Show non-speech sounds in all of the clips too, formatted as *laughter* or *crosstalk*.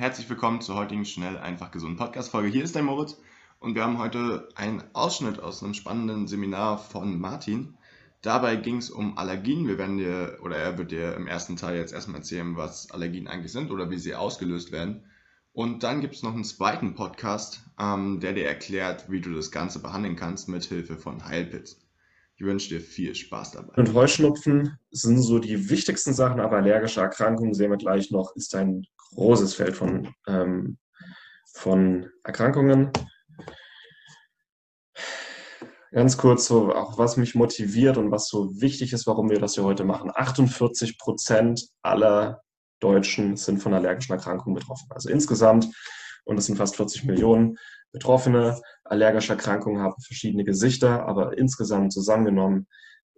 Herzlich willkommen zur heutigen Schnell, einfach gesunden Podcast-Folge. Hier ist der Moritz und wir haben heute einen Ausschnitt aus einem spannenden Seminar von Martin. Dabei ging es um Allergien. Wir werden dir, oder er wird dir im ersten Teil jetzt erstmal erzählen, was Allergien eigentlich sind oder wie sie ausgelöst werden. Und dann gibt es noch einen zweiten Podcast, ähm, der dir erklärt, wie du das Ganze behandeln kannst mit Hilfe von Heilpilzen. Ich wünsche dir viel Spaß dabei. Und Heuschnupfen sind so die wichtigsten Sachen, aber allergische Erkrankungen sehen wir gleich noch, ist ein großes Feld von, ähm, von Erkrankungen. Ganz kurz so, auch was mich motiviert und was so wichtig ist, warum wir das hier heute machen. 48 Prozent aller Deutschen sind von allergischen Erkrankungen betroffen. Also insgesamt, und es sind fast 40 Millionen Betroffene, allergische Erkrankungen haben verschiedene Gesichter, aber insgesamt zusammengenommen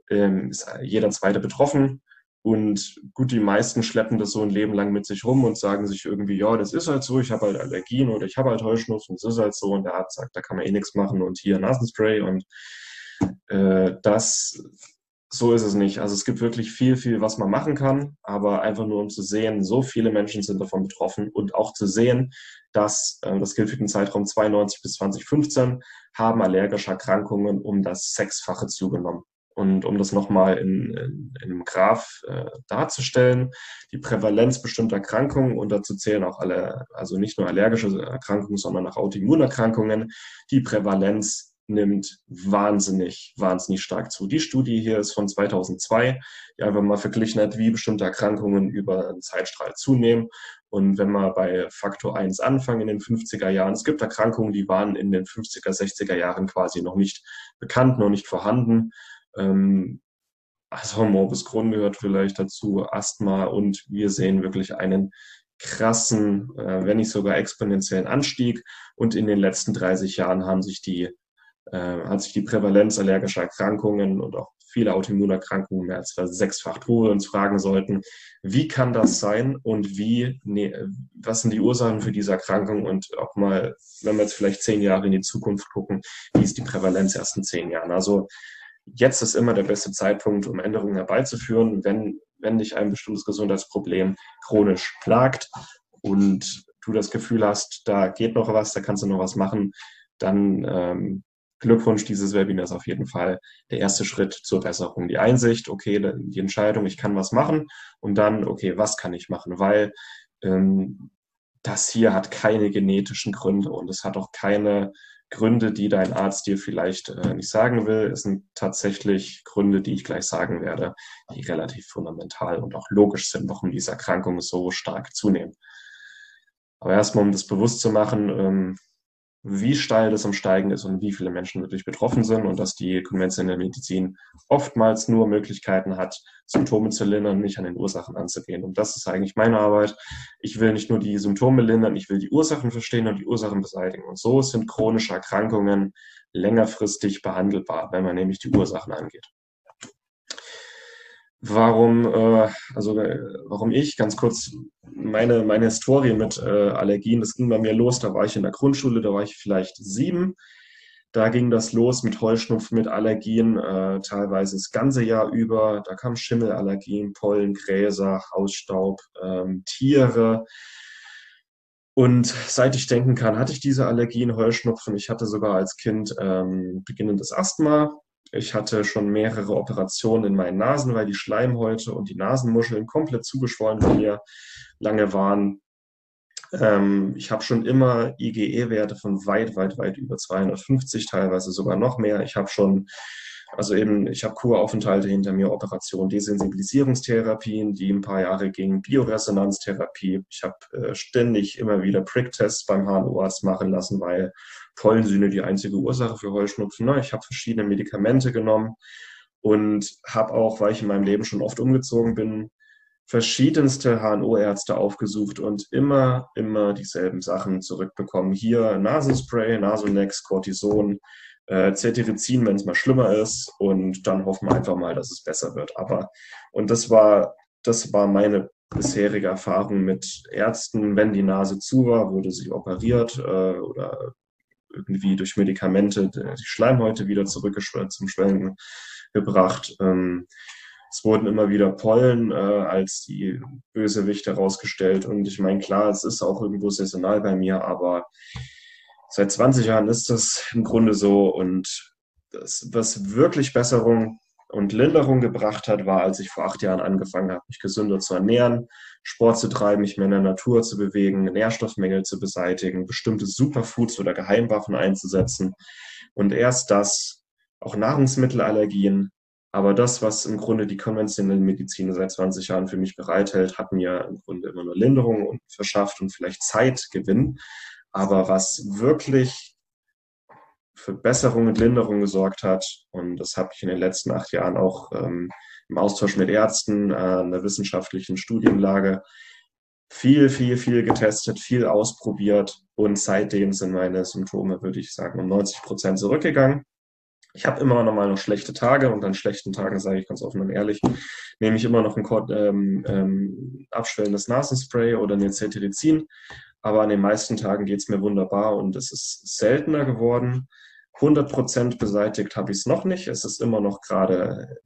ähm, ist jeder zweite betroffen. Und gut, die meisten schleppen das so ein Leben lang mit sich rum und sagen sich irgendwie, ja, das ist halt so, ich habe halt Allergien oder ich habe halt Heuschnupfen, das ist halt so. Und der Arzt sagt, da kann man eh nichts machen und hier Nasenspray. Und äh, das so ist es nicht. Also es gibt wirklich viel, viel, was man machen kann, aber einfach nur um zu sehen, so viele Menschen sind davon betroffen und auch zu sehen, dass, äh, das gilt für den Zeitraum 92 bis 2015, haben allergische Erkrankungen um das Sechsfache zugenommen. Und um das nochmal in, in, in einem Graph äh, darzustellen, die Prävalenz bestimmter Erkrankungen, und dazu zählen auch alle, also nicht nur allergische Erkrankungen, sondern auch Autoimmunerkrankungen, die Prävalenz nimmt wahnsinnig, wahnsinnig stark zu. Die Studie hier ist von 2002, die einfach mal verglichen hat, wie bestimmte Erkrankungen über einen Zeitstrahl zunehmen. Und wenn wir bei Faktor 1 anfangen in den 50er Jahren, es gibt Erkrankungen, die waren in den 50er, 60er Jahren quasi noch nicht bekannt, noch nicht vorhanden. Ähm, also Morbus Crohn gehört vielleicht dazu, Asthma und wir sehen wirklich einen krassen, äh, wenn nicht sogar exponentiellen Anstieg. Und in den letzten 30 Jahren haben sich die äh, hat sich die Prävalenz allergischer Erkrankungen und auch viele Autoimmunerkrankungen mehr als versechsfacht, wo wir uns fragen sollten, wie kann das sein und wie, nee, was sind die Ursachen für diese Erkrankung und auch mal, wenn wir jetzt vielleicht zehn Jahre in die Zukunft gucken, wie ist die Prävalenz erst in zehn Jahren? Also jetzt ist immer der beste Zeitpunkt, um Änderungen herbeizuführen, wenn, wenn dich ein bestimmtes Gesundheitsproblem chronisch plagt und du das Gefühl hast, da geht noch was, da kannst du noch was machen, dann ähm, Glückwunsch, dieses Webinar ist auf jeden Fall der erste Schritt zur Besserung. Die Einsicht, okay, die Entscheidung, ich kann was machen und dann, okay, was kann ich machen? Weil ähm, das hier hat keine genetischen Gründe und es hat auch keine Gründe, die dein Arzt dir vielleicht äh, nicht sagen will. Es sind tatsächlich Gründe, die ich gleich sagen werde, die relativ fundamental und auch logisch sind, warum diese Erkrankungen so stark zunehmen. Aber erstmal, um das bewusst zu machen, ähm, wie steil das am Steigen ist und wie viele Menschen wirklich betroffen sind und dass die konventionelle Medizin oftmals nur Möglichkeiten hat, Symptome zu lindern, nicht an den Ursachen anzugehen. Und das ist eigentlich meine Arbeit. Ich will nicht nur die Symptome lindern, ich will die Ursachen verstehen und die Ursachen beseitigen. Und so sind chronische Erkrankungen längerfristig behandelbar, wenn man nämlich die Ursachen angeht. Warum, äh, also äh, warum ich, ganz kurz, meine, meine Historie mit äh, Allergien, das ging bei mir los, da war ich in der Grundschule, da war ich vielleicht sieben. Da ging das los mit Heuschnupfen, mit Allergien, äh, teilweise das ganze Jahr über. Da kamen Schimmelallergien, Pollen, Gräser, Hausstaub, ähm, Tiere. Und seit ich denken kann, hatte ich diese Allergien, Heuschnupfen. Ich hatte sogar als Kind ähm, beginnendes Asthma. Ich hatte schon mehrere Operationen in meinen Nasen, weil die Schleimhäute und die Nasenmuscheln komplett zugeschwollen bei mir lange waren. Ähm, ich habe schon immer IgE-Werte von weit, weit, weit über 250, teilweise sogar noch mehr. Ich habe schon, also eben, ich habe Kuraufenthalte hinter mir, Operationen, Desensibilisierungstherapien, die ein paar Jahre gingen, Bioresonanztherapie. Ich habe äh, ständig immer wieder Pricktests beim HNO-Arzt machen lassen, weil Pollensühne die einzige Ursache für Heuschnupfen. Ne? Ich habe verschiedene Medikamente genommen und habe auch, weil ich in meinem Leben schon oft umgezogen bin, verschiedenste HNO-Ärzte aufgesucht und immer, immer dieselben Sachen zurückbekommen. Hier Nasenspray, Nasonex, Cortison, äh, Cetirizin, wenn es mal schlimmer ist und dann hoffen wir einfach mal, dass es besser wird. Aber, und das war, das war meine bisherige Erfahrung mit Ärzten. Wenn die Nase zu war, wurde sie operiert äh, oder irgendwie durch Medikamente die Schleimhäute wieder zurück zum Schwellen gebracht. Ähm, es wurden immer wieder Pollen äh, als die Bösewichte herausgestellt. Und ich meine, klar, es ist auch irgendwo saisonal bei mir, aber seit 20 Jahren ist das im Grunde so. Und das, was wirklich Besserung und Linderung gebracht hat, war, als ich vor acht Jahren angefangen habe, mich gesünder zu ernähren, Sport zu treiben, mich mehr in der Natur zu bewegen, Nährstoffmängel zu beseitigen, bestimmte Superfoods oder Geheimwaffen einzusetzen. Und erst das, auch Nahrungsmittelallergien, aber das, was im Grunde die konventionelle Medizin seit 20 Jahren für mich bereithält, hat mir im Grunde immer nur Linderung verschafft und vielleicht Zeitgewinn. Aber was wirklich für Besserung und Linderung gesorgt hat, und das habe ich in den letzten acht Jahren auch ähm, im Austausch mit Ärzten äh, der wissenschaftlichen Studienlage viel, viel, viel getestet, viel ausprobiert und seitdem sind meine Symptome, würde ich sagen, um 90 Prozent zurückgegangen. Ich habe immer noch mal noch schlechte Tage und an schlechten Tagen, sage ich ganz offen und ehrlich, nehme ich immer noch ein ähm, ähm, abschwellendes Nasenspray oder eine Cetirizin. Aber an den meisten Tagen geht es mir wunderbar und es ist seltener geworden. 100% beseitigt habe ich es noch nicht. Es ist immer noch gerade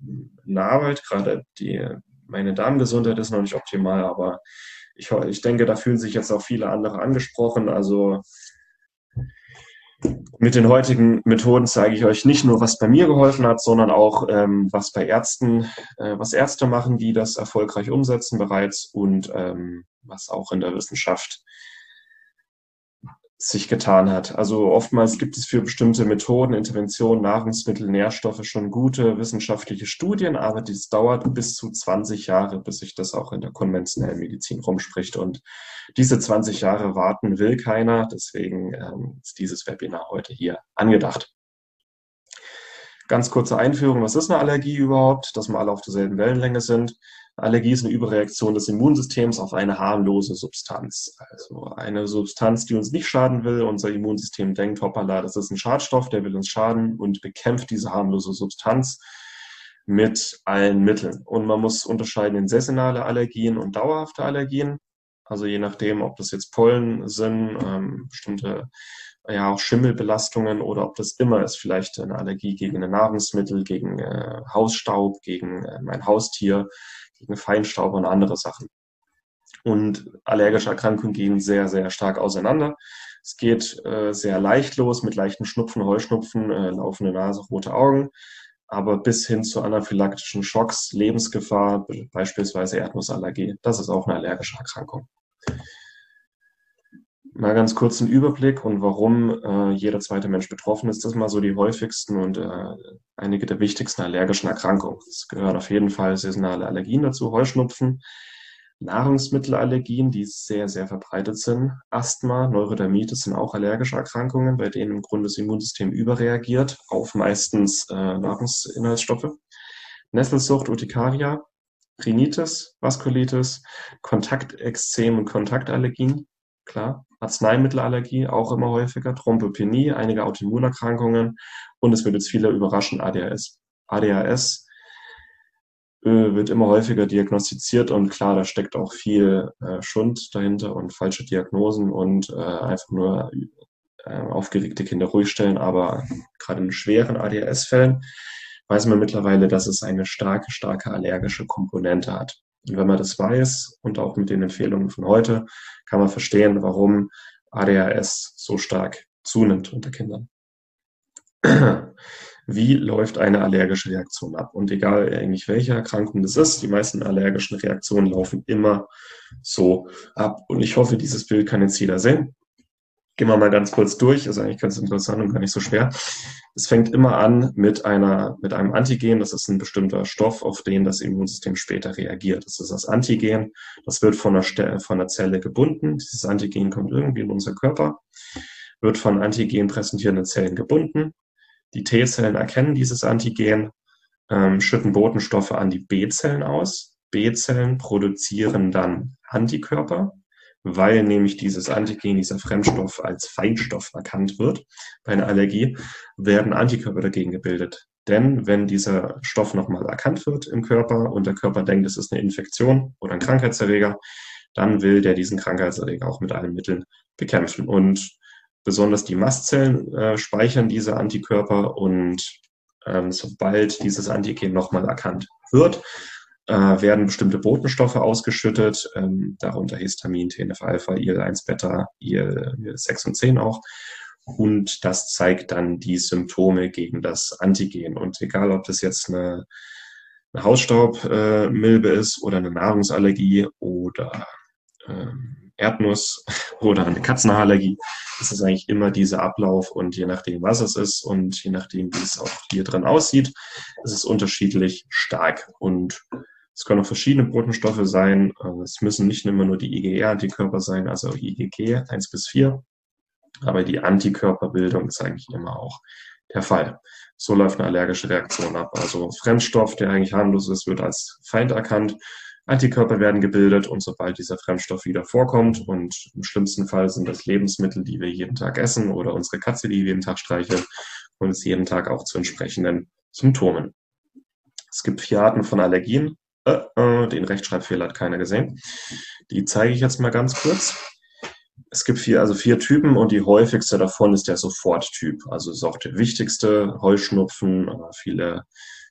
in Arbeit. Gerade die, meine Darmgesundheit ist noch nicht optimal, aber ich, ich denke, da fühlen sich jetzt auch viele andere angesprochen. Also mit den heutigen Methoden zeige ich euch nicht nur, was bei mir geholfen hat, sondern auch, ähm, was bei Ärzten, äh, was Ärzte machen, die das erfolgreich umsetzen bereits und ähm, was auch in der Wissenschaft sich getan hat. Also oftmals gibt es für bestimmte Methoden, Interventionen, Nahrungsmittel, Nährstoffe schon gute wissenschaftliche Studien, aber dies dauert bis zu 20 Jahre, bis sich das auch in der konventionellen Medizin rumspricht. Und diese 20 Jahre warten will keiner. Deswegen ähm, ist dieses Webinar heute hier angedacht. Ganz kurze Einführung. Was ist eine Allergie überhaupt? Dass wir alle auf derselben Wellenlänge sind. Allergie ist eine Überreaktion des Immunsystems auf eine harmlose Substanz. Also eine Substanz, die uns nicht schaden will. Unser Immunsystem denkt, hoppala, das ist ein Schadstoff, der will uns schaden und bekämpft diese harmlose Substanz mit allen Mitteln. Und man muss unterscheiden in saisonale Allergien und dauerhafte Allergien. Also je nachdem, ob das jetzt Pollen sind, ähm, bestimmte ja auch Schimmelbelastungen oder ob das immer ist, vielleicht eine Allergie gegen ein Nahrungsmittel, gegen äh, Hausstaub, gegen äh, mein Haustier, gegen Feinstaub und andere Sachen. Und allergische Erkrankungen gehen sehr, sehr stark auseinander. Es geht äh, sehr leicht los mit leichten Schnupfen, Heuschnupfen, äh, laufende Nase, rote Augen, aber bis hin zu anaphylaktischen Schocks, Lebensgefahr, beispielsweise Erdnussallergie. Das ist auch eine allergische Erkrankung. Mal ganz kurz einen Überblick und warum äh, jeder zweite Mensch betroffen ist. Das sind mal so die häufigsten und äh, einige der wichtigsten allergischen Erkrankungen. Es gehören auf jeden Fall saisonale Allergien dazu, Heuschnupfen, Nahrungsmittelallergien, die sehr, sehr verbreitet sind. Asthma, Neurodermitis sind auch allergische Erkrankungen, bei denen im Grunde das Immunsystem überreagiert auf meistens äh, Nahrungsinhaltsstoffe. Nesselsucht, Urtikaria, Rhinitis, Vaskulitis, Kontaktexzem und Kontaktallergien, klar. Arzneimittelallergie auch immer häufiger, Thrombopenie, einige Autoimmunerkrankungen und es wird jetzt viele überraschen, ADHS. ADHS äh, wird immer häufiger diagnostiziert und klar, da steckt auch viel äh, Schund dahinter und falsche Diagnosen und äh, einfach nur aufgeregte Kinder ruhig stellen, aber gerade in schweren ADHS-Fällen weiß man mittlerweile, dass es eine starke, starke allergische Komponente hat. Und wenn man das weiß und auch mit den Empfehlungen von heute, kann man verstehen, warum ADHS so stark zunimmt unter Kindern. *clears throat* Wie läuft eine allergische Reaktion ab? Und egal eigentlich welche Erkrankung das ist, die meisten allergischen Reaktionen laufen immer so ab. Und ich hoffe, dieses Bild kann jetzt jeder sehen. Gehen wir mal ganz kurz durch, ist eigentlich ganz interessant und gar nicht so schwer. Es fängt immer an mit einer, mit einem Antigen. Das ist ein bestimmter Stoff, auf den das Immunsystem später reagiert. Das ist das Antigen. Das wird von der, von der Zelle gebunden. Dieses Antigen kommt irgendwie in unser Körper, wird von Antigen präsentierenden Zellen gebunden. Die T-Zellen erkennen dieses Antigen, ähm, schütten Botenstoffe an die B-Zellen aus. B-Zellen produzieren dann Antikörper, weil nämlich dieses Antigen, dieser Fremdstoff als Feindstoff erkannt wird. Bei einer Allergie werden Antikörper dagegen gebildet. Denn wenn dieser Stoff nochmal erkannt wird im Körper und der Körper denkt, es ist eine Infektion oder ein Krankheitserreger, dann will der diesen Krankheitserreger auch mit allen Mitteln bekämpfen. Und besonders die Mastzellen äh, speichern diese Antikörper und ähm, sobald dieses Antigen nochmal erkannt wird, äh, werden bestimmte Botenstoffe ausgeschüttet, ähm, darunter Histamin, TNF-Alpha, IL-1-Beta, IL-6 und 10 auch. Und das zeigt dann die Symptome gegen das Antigen. Und egal, ob das jetzt eine, eine Hausstaubmilbe äh, ist oder eine Nahrungsallergie oder ähm, Erdnuss *laughs* oder eine Katzenhaarallergie, ist es eigentlich immer dieser Ablauf und je nachdem, was es ist und je nachdem, wie es auch hier drin aussieht, ist es unterschiedlich stark. Und es können auch verschiedene Botenstoffe sein. Es müssen nicht immer nur die IgE-Antikörper sein, also IgG 1 bis 4. Aber die Antikörperbildung ist eigentlich immer auch der Fall. So läuft eine allergische Reaktion ab. Also Fremdstoff, der eigentlich harmlos ist, wird als Feind erkannt. Antikörper werden gebildet und sobald dieser Fremdstoff wieder vorkommt und im schlimmsten Fall sind das Lebensmittel, die wir jeden Tag essen oder unsere Katze, die wir jeden Tag streicheln, und es jeden Tag auch zu entsprechenden Symptomen. Es gibt vier Arten von Allergien. Äh, äh, den Rechtschreibfehler hat keiner gesehen. Die zeige ich jetzt mal ganz kurz. Es gibt vier, also vier Typen und die häufigste davon ist der Soforttyp. Also ist auch der wichtigste. Heuschnupfen, viele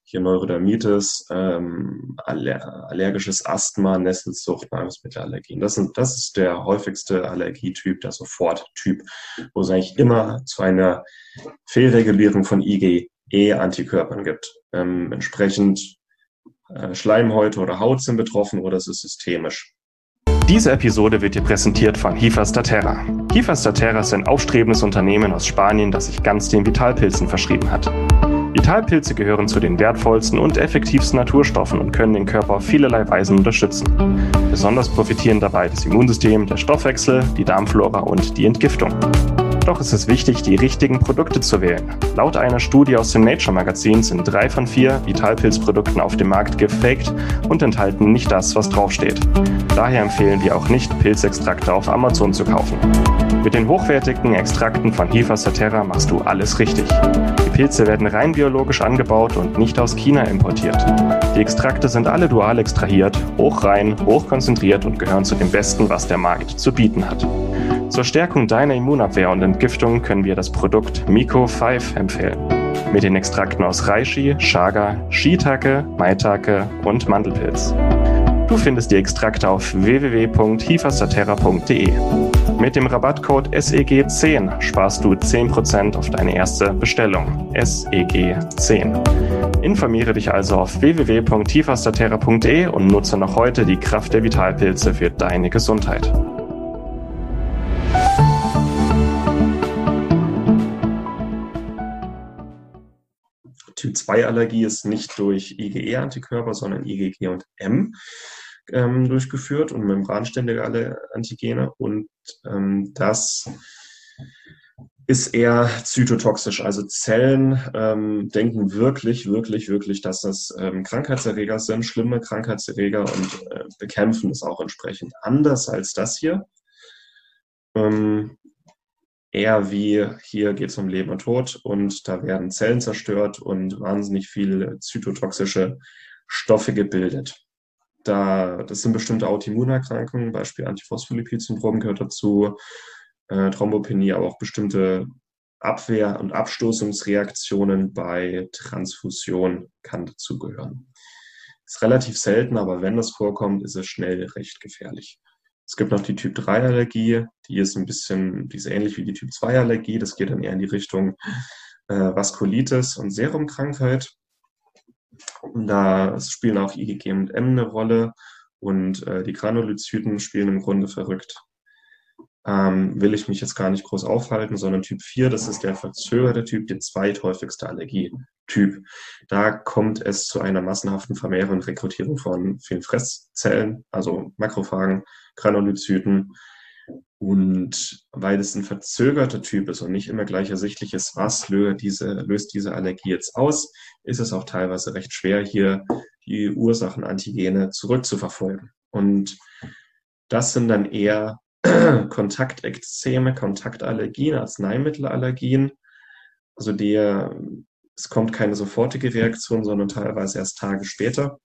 hier Neurodermitis, ähm, aller, allergisches Asthma, Nesselsucht, Nahrungsmittelallergien. Das, sind, das ist der häufigste Allergietyp, der Soforttyp, wo es eigentlich immer zu einer Fehlregulierung von IgE-Antikörpern gibt. Ähm, entsprechend äh, Schleimhäute oder Haut sind betroffen oder es ist systemisch. Diese Episode wird dir präsentiert von Hifastaterra. Hifastaterra ist ein aufstrebendes Unternehmen aus Spanien, das sich ganz den Vitalpilzen verschrieben hat. Vitalpilze gehören zu den wertvollsten und effektivsten Naturstoffen und können den Körper auf vielerlei Weisen unterstützen. Besonders profitieren dabei das Immunsystem, der Stoffwechsel, die Darmflora und die Entgiftung. Doch ist es wichtig, die richtigen Produkte zu wählen. Laut einer Studie aus dem Nature Magazin sind drei von vier Vitalpilzprodukten auf dem Markt gefaked und enthalten nicht das, was draufsteht. Daher empfehlen wir auch nicht, Pilzextrakte auf Amazon zu kaufen. Mit den hochwertigen Extrakten von Hifa Saterra machst du alles richtig. Die Pilze werden rein biologisch angebaut und nicht aus China importiert. Die Extrakte sind alle dual extrahiert, hochrein, hochkonzentriert und gehören zu dem Besten, was der Markt zu bieten hat. Zur Stärkung deiner Immunabwehr und Entgiftung können wir das Produkt Miko 5 empfehlen. Mit den Extrakten aus Reishi, Chaga, Shiitake, Maitake und Mandelpilz. Du findest die Extrakte auf www.hifastaterra.de. Mit dem Rabattcode SEG10 sparst du 10% auf deine erste Bestellung. SEG10. Informiere dich also auf www.hifastaterra.de und nutze noch heute die Kraft der Vitalpilze für deine Gesundheit. Typ-2-Allergie ist nicht durch IgE-Antikörper, sondern IgG und M ähm, durchgeführt und membranständige Antigene. Und ähm, das ist eher zytotoxisch. Also Zellen ähm, denken wirklich, wirklich, wirklich, dass das ähm, Krankheitserreger sind, schlimme Krankheitserreger und äh, bekämpfen es auch entsprechend. Anders als das hier. Ähm, eher wie hier geht es um Leben und Tod und da werden Zellen zerstört und wahnsinnig viele zytotoxische Stoffe gebildet. Da, das sind bestimmte Autoimmunerkrankungen, Beispiel Antiphospholipid-Syndrom gehört dazu, äh, Thrombopenie, aber auch bestimmte Abwehr- und Abstoßungsreaktionen bei Transfusion kann dazugehören. Ist relativ selten, aber wenn das vorkommt, ist es schnell recht gefährlich. Es gibt noch die Typ-3-Allergie, die ist ein bisschen, die ist ähnlich wie die Typ-2-Allergie. Das geht dann eher in die Richtung äh, Vaskulitis und Serumkrankheit. Und da spielen auch IgG und M eine Rolle und äh, die Granulozyten spielen im Grunde verrückt. Ähm, will ich mich jetzt gar nicht groß aufhalten, sondern Typ 4, das ist der verzögerte Typ, der zweithäufigste Allergietyp. Da kommt es zu einer massenhaften Vermehrung und Rekrutierung von vielen Fresszellen, also Makrophagen, Granulozyten. Und weil es ein verzögerter Typ ist und nicht immer gleich ersichtlich ist, was löst diese, löst diese Allergie jetzt aus, ist es auch teilweise recht schwer, hier die Ursachenantigene zurückzuverfolgen. Und das sind dann eher *clears throat* Kontaktekzeme, Kontaktallergien, Arzneimittelallergien. Also der, es kommt keine sofortige Reaktion, sondern teilweise erst Tage später.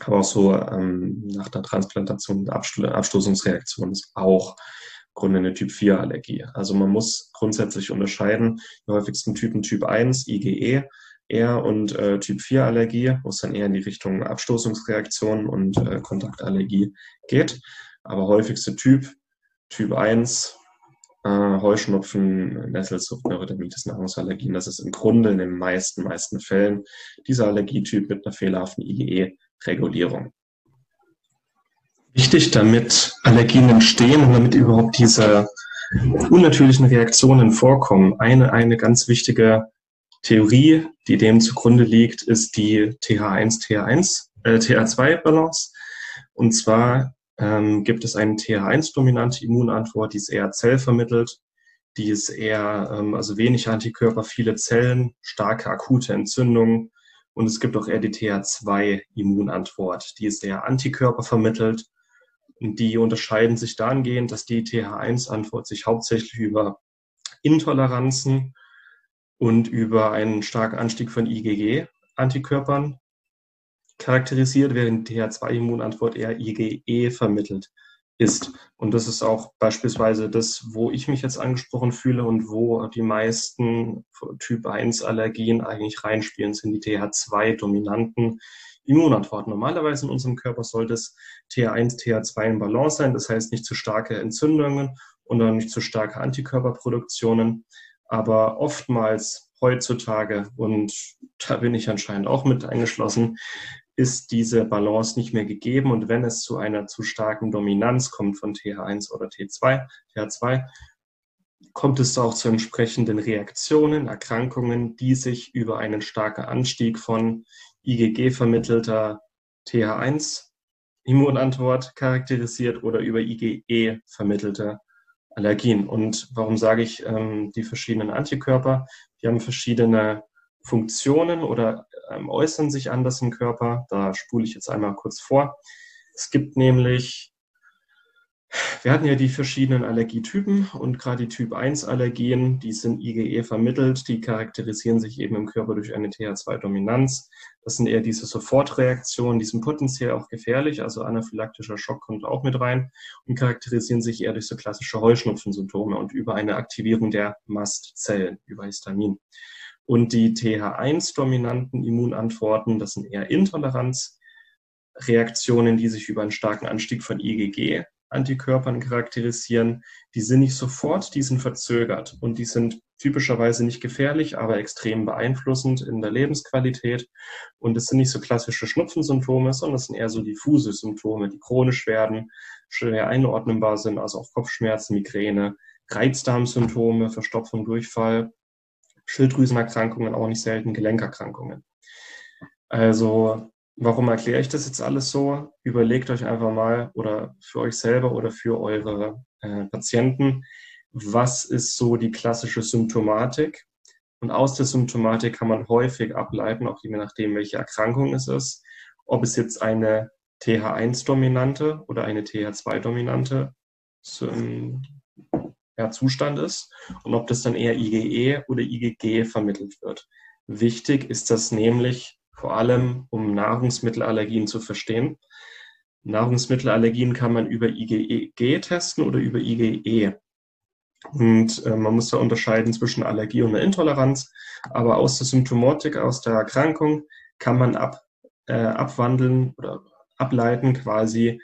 Aber auch so ähm, nach der Transplantation Absto Abstoßungsreaktion ist auch im Grunde eine Typ-4-Allergie. Also man muss grundsätzlich unterscheiden, die häufigsten Typen Typ 1, IgE, eher und äh, Typ 4 Allergie, wo es dann eher in die Richtung Abstoßungsreaktion und äh, Kontaktallergie geht. Aber häufigste Typ, Typ 1, äh, Heuschnupfen, Nesselsucht, Neurodermitis, Nahrungsallergien. Das ist im Grunde in den meisten, meisten Fällen dieser Allergietyp mit einer fehlerhaften IgE-Regulierung. Wichtig, damit Allergien entstehen und damit überhaupt diese unnatürlichen Reaktionen vorkommen. Eine, eine ganz wichtige Theorie, die dem zugrunde liegt, ist die TH1-TH1, äh, TH2-Balance. Und zwar ähm, gibt es eine TH1-dominante Immunantwort, die ist eher zellvermittelt, die ist eher, ähm, also wenig Antikörper, viele Zellen, starke akute Entzündungen. Und es gibt auch eher die TH2-Immunantwort, die ist eher antikörpervermittelt. Und die unterscheiden sich dahingehend, dass die TH1-Antwort sich hauptsächlich über Intoleranzen und über einen starken Anstieg von IgG-Antikörpern charakterisiert, während die TH2-Immunantwort eher IgE vermittelt ist. Und das ist auch beispielsweise das, wo ich mich jetzt angesprochen fühle und wo die meisten Typ 1 Allergien eigentlich reinspielen, sind die TH2-dominanten Immunantworten. Normalerweise in unserem Körper sollte es TH1, TH2 in Balance sein, das heißt nicht zu starke Entzündungen und auch nicht zu starke Antikörperproduktionen. Aber oftmals heutzutage, und da bin ich anscheinend auch mit eingeschlossen, ist diese Balance nicht mehr gegeben. Und wenn es zu einer zu starken Dominanz kommt von TH1 oder T2, TH2, kommt es auch zu entsprechenden Reaktionen, Erkrankungen, die sich über einen starken Anstieg von IgG vermittelter TH1 Immunantwort charakterisiert oder über IgE vermittelte Allergien. Und warum sage ich ähm, die verschiedenen Antikörper? Die haben verschiedene Funktionen oder ähm, äußern sich anders im Körper. Da spule ich jetzt einmal kurz vor. Es gibt nämlich, wir hatten ja die verschiedenen Allergietypen und gerade die Typ 1 Allergien, die sind IgE vermittelt, die charakterisieren sich eben im Körper durch eine TH2-Dominanz. Das sind eher diese Sofortreaktionen, die sind potenziell auch gefährlich, also anaphylaktischer Schock kommt auch mit rein und charakterisieren sich eher durch so klassische Heuschnupfensymptome und über eine Aktivierung der Mastzellen, über Histamin. Und die TH1-dominanten Immunantworten, das sind eher Intoleranzreaktionen, die sich über einen starken Anstieg von IgG Antikörpern charakterisieren. Die sind nicht sofort, die sind verzögert und die sind typischerweise nicht gefährlich, aber extrem beeinflussend in der Lebensqualität. Und es sind nicht so klassische Schnupfensymptome, sondern es sind eher so diffuse Symptome, die chronisch werden, schwer einordnbar sind, also auch Kopfschmerzen, Migräne, Reizdarmsymptome, Verstopfung, Durchfall Schilddrüsenerkrankungen, auch nicht selten Gelenkerkrankungen. Also warum erkläre ich das jetzt alles so? Überlegt euch einfach mal oder für euch selber oder für eure äh, Patienten, was ist so die klassische Symptomatik? Und aus der Symptomatik kann man häufig ableiten, auch je nachdem, welche Erkrankung es ist, ob es jetzt eine TH1-dominante oder eine TH2-dominante ja, Zustand ist und ob das dann eher IgE oder IgG vermittelt wird. Wichtig ist das nämlich vor allem, um Nahrungsmittelallergien zu verstehen. Nahrungsmittelallergien kann man über IgG testen oder über IgE. Und äh, man muss da unterscheiden zwischen Allergie und Intoleranz. Aber aus der Symptomatik, aus der Erkrankung kann man ab, äh, abwandeln oder ableiten quasi,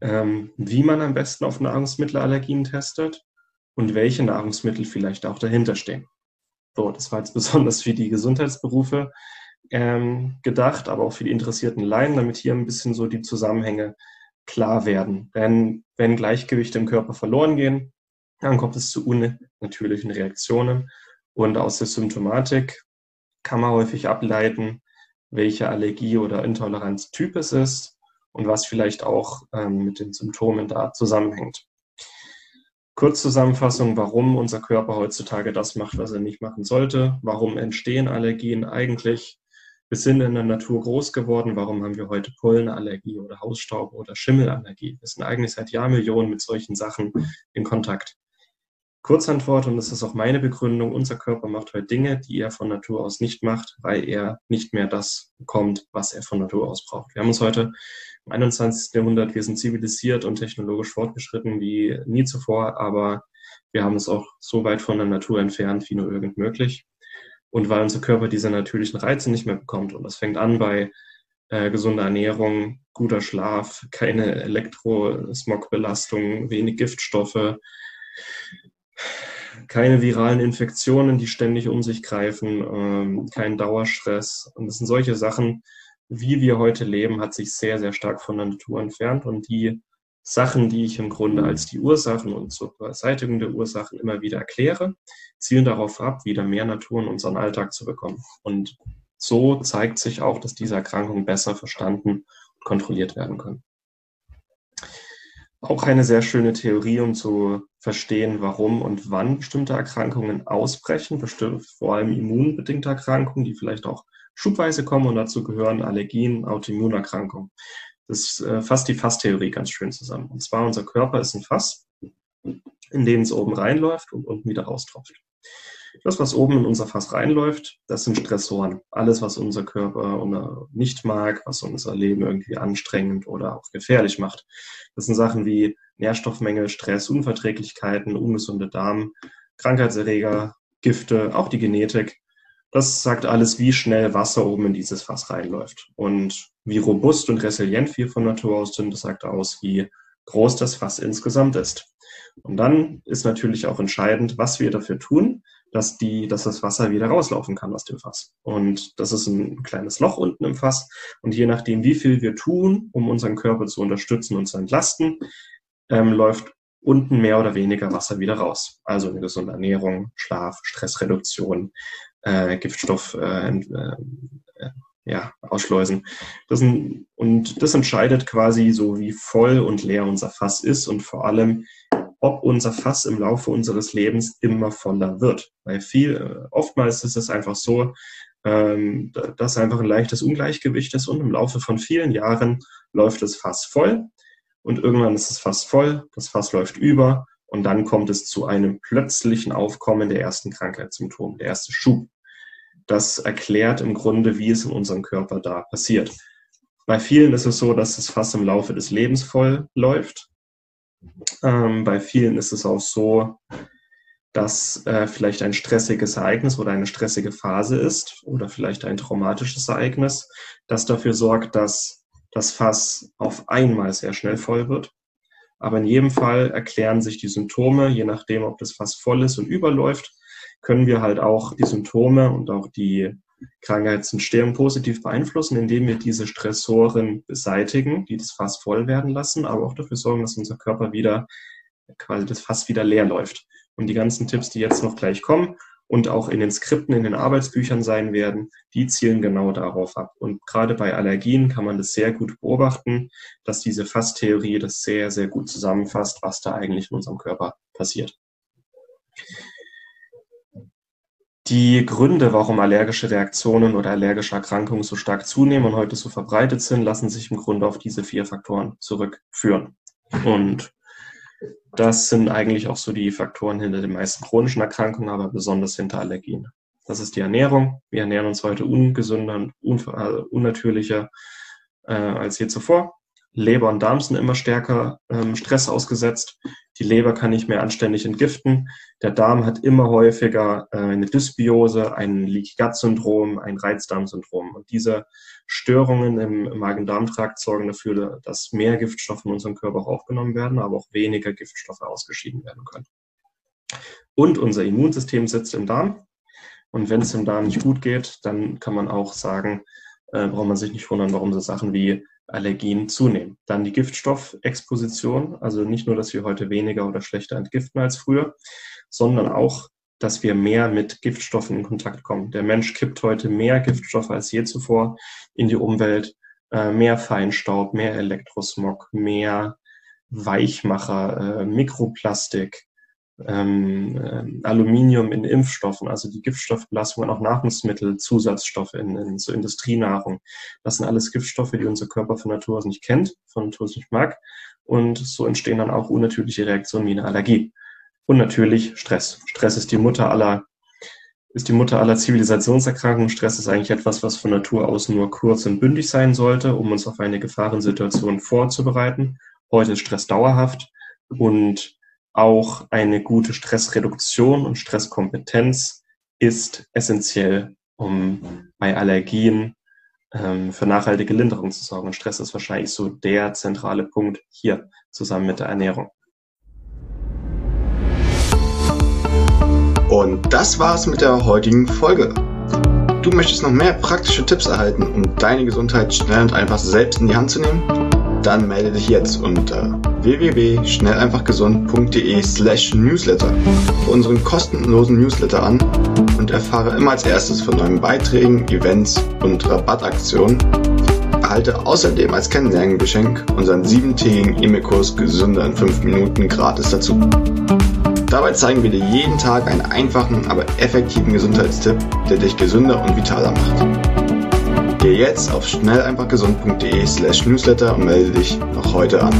ähm, wie man am besten auf Nahrungsmittelallergien testet und welche Nahrungsmittel vielleicht auch dahinter stehen. So, das war jetzt *laughs* besonders für die Gesundheitsberufe ähm, gedacht, aber auch für die interessierten Laien, damit hier ein bisschen so die Zusammenhänge klar werden. Denn wenn Gleichgewichte im Körper verloren gehen, dann kommt es zu unnatürlichen Reaktionen und aus der Symptomatik kann man häufig ableiten, welche Allergie oder Intoleranztyp es ist und was vielleicht auch ähm, mit den Symptomen da zusammenhängt. Kurzzusammenfassung, warum unser Körper heutzutage das macht, was er nicht machen sollte. Warum entstehen Allergien eigentlich? Wir sind in der Natur groß geworden. Warum haben wir heute Pollenallergie oder Hausstaub oder Schimmelallergie? Wir sind eigentlich seit Jahrmillionen mit solchen Sachen in Kontakt. Kurzantwort, und das ist auch meine Begründung, unser Körper macht heute Dinge, die er von Natur aus nicht macht, weil er nicht mehr das bekommt, was er von Natur aus braucht. Wir haben uns heute im 21. Jahrhundert, wir sind zivilisiert und technologisch fortgeschritten wie nie zuvor, aber wir haben uns auch so weit von der Natur entfernt, wie nur irgend möglich. Und weil unser Körper diese natürlichen Reize nicht mehr bekommt. Und das fängt an bei äh, gesunder Ernährung, guter Schlaf, keine Elektrosmogbelastung, wenig Giftstoffe, keine viralen Infektionen, die ständig um sich greifen, ähm, kein Dauerstress. Und das sind solche Sachen, wie wir heute leben, hat sich sehr, sehr stark von der Natur entfernt. Und die Sachen, die ich im Grunde als die Ursachen und zur Beseitigung der Ursachen immer wieder erkläre, zielen darauf ab, wieder mehr Natur in unseren Alltag zu bekommen. Und so zeigt sich auch, dass diese Erkrankungen besser verstanden und kontrolliert werden können. Auch eine sehr schöne Theorie, um zu verstehen, warum und wann bestimmte Erkrankungen ausbrechen, bestimmt, vor allem immunbedingte Erkrankungen, die vielleicht auch schubweise kommen und dazu gehören Allergien, Autoimmunerkrankungen. Das äh, fasst die Fasstheorie ganz schön zusammen. Und zwar unser Körper ist ein Fass, in den es oben reinläuft und unten wieder raustropft. Das, was oben in unser Fass reinläuft, das sind Stressoren. Alles, was unser Körper nicht mag, was unser Leben irgendwie anstrengend oder auch gefährlich macht. Das sind Sachen wie Nährstoffmängel, Stress, Unverträglichkeiten, ungesunde Darm, Krankheitserreger, Gifte, auch die Genetik. Das sagt alles, wie schnell Wasser oben in dieses Fass reinläuft. Und wie robust und resilient wir von Natur aus sind, das sagt aus, wie groß das Fass insgesamt ist. Und dann ist natürlich auch entscheidend, was wir dafür tun, dass, die, dass das Wasser wieder rauslaufen kann aus dem Fass. Und das ist ein kleines Loch unten im Fass. Und je nachdem, wie viel wir tun, um unseren Körper zu unterstützen und zu entlasten, ähm, läuft unten mehr oder weniger Wasser wieder raus. Also eine gesunde Ernährung, Schlaf, Stressreduktion, äh, Giftstoff, äh, äh, ja, ausschleusen. Das sind, und das entscheidet quasi so, wie voll und leer unser Fass ist und vor allem, ob unser Fass im Laufe unseres Lebens immer voller wird. Weil viel, äh, oftmals ist es einfach so, ähm, dass einfach ein leichtes Ungleichgewicht ist und im Laufe von vielen Jahren läuft das Fass voll und irgendwann ist das Fass voll, das Fass läuft über und dann kommt es zu einem plötzlichen Aufkommen der ersten Krankheitssymptome, der erste Schub. Das erklärt im Grunde, wie es in unserem Körper da passiert. Bei vielen ist es so, dass das Fass im Laufe des Lebens voll läuft. Ähm, bei vielen ist es auch so, dass äh, vielleicht ein stressiges Ereignis oder eine stressige Phase ist oder vielleicht ein traumatisches Ereignis, das dafür sorgt, dass das Fass auf einmal sehr schnell voll wird. Aber in jedem Fall erklären sich die Symptome, je nachdem, ob das Fass voll ist und überläuft, können wir halt auch die Symptome und auch die Krankheitsentstehung positiv beeinflussen, indem wir diese Stressoren beseitigen, die das Fass voll werden lassen, aber auch dafür sorgen, dass unser Körper wieder quasi das Fass wieder leer läuft. Und die ganzen Tipps, die jetzt noch gleich kommen und auch in den Skripten, in den Arbeitsbüchern sein werden, die zielen genau darauf ab. Und gerade bei Allergien kann man das sehr gut beobachten, dass diese Fasstheorie das sehr, sehr gut zusammenfasst, was da eigentlich in unserem Körper passiert. Die Gründe, warum allergische Reaktionen oder allergische Erkrankungen so stark zunehmen und heute so verbreitet sind, lassen sich im Grunde auf diese vier Faktoren zurückführen. Und das sind eigentlich auch so die Faktoren hinter den meisten chronischen Erkrankungen, aber besonders hinter Allergien. Das ist die Ernährung. Wir ernähren uns heute ungesünder und äh, unnatürlicher äh, als je zuvor. Leber und Darm sind immer stärker ähm, Stress ausgesetzt. Die Leber kann nicht mehr anständig entgiften. Der Darm hat immer häufiger äh, eine Dysbiose, ein Leaky Gut Syndrom, ein Reizdarmsyndrom. Und diese Störungen im Magen-Darm-Trakt sorgen dafür, dass mehr Giftstoffe in unserem Körper aufgenommen werden, aber auch weniger Giftstoffe ausgeschieden werden können. Und unser Immunsystem sitzt im Darm. Und wenn es im Darm nicht gut geht, dann kann man auch sagen, äh, braucht man sich nicht wundern, warum so Sachen wie Allergien zunehmen. Dann die Giftstoffexposition, also nicht nur, dass wir heute weniger oder schlechter entgiften als früher, sondern auch, dass wir mehr mit Giftstoffen in Kontakt kommen. Der Mensch kippt heute mehr Giftstoffe als je zuvor in die Umwelt, äh, mehr Feinstaub, mehr Elektrosmog, mehr Weichmacher, äh, Mikroplastik, ähm, äh, Aluminium in Impfstoffen, also die Giftstoffbelastung auch Nahrungsmittel, Zusatzstoffe in, in so Industrienahrung. Das sind alles Giftstoffe, die unser Körper von Natur aus nicht kennt, von Natur aus nicht mag. Und so entstehen dann auch unnatürliche Reaktionen wie eine Allergie. Und natürlich Stress. Stress ist die Mutter aller ist die Mutter aller Zivilisationserkrankungen. Stress ist eigentlich etwas, was von Natur aus nur kurz und bündig sein sollte, um uns auf eine Gefahrensituation vorzubereiten. Heute ist Stress dauerhaft und auch eine gute Stressreduktion und Stresskompetenz ist essentiell, um bei Allergien ähm, für nachhaltige Linderung zu sorgen. Und Stress ist wahrscheinlich so der zentrale Punkt hier zusammen mit der Ernährung. Und das war's mit der heutigen Folge. Du möchtest noch mehr praktische Tipps erhalten, um deine Gesundheit schnell und einfach selbst in die Hand zu nehmen? Dann melde dich jetzt unter www.schnelleinfachgesund.de slash newsletter für unseren kostenlosen Newsletter an und erfahre immer als erstes von neuen Beiträgen, Events und Rabattaktionen. Erhalte außerdem als Kennenlerngeschenk unseren siebentägigen E-Mail-Kurs Gesünder in 5 Minuten gratis dazu. Dabei zeigen wir dir jeden Tag einen einfachen, aber effektiven Gesundheitstipp, der dich gesünder und vitaler macht. Geh jetzt auf schnelleinfachgesund.de slash newsletter und melde dich noch heute an.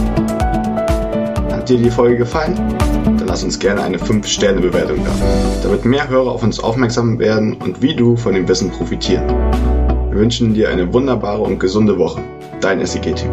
Hat dir die Folge gefallen? Dann lass uns gerne eine 5-Sterne-Bewertung da, damit mehr Hörer auf uns aufmerksam werden und wie du von dem Wissen profitieren. Wir wünschen dir eine wunderbare und gesunde Woche. Dein SEG-Team.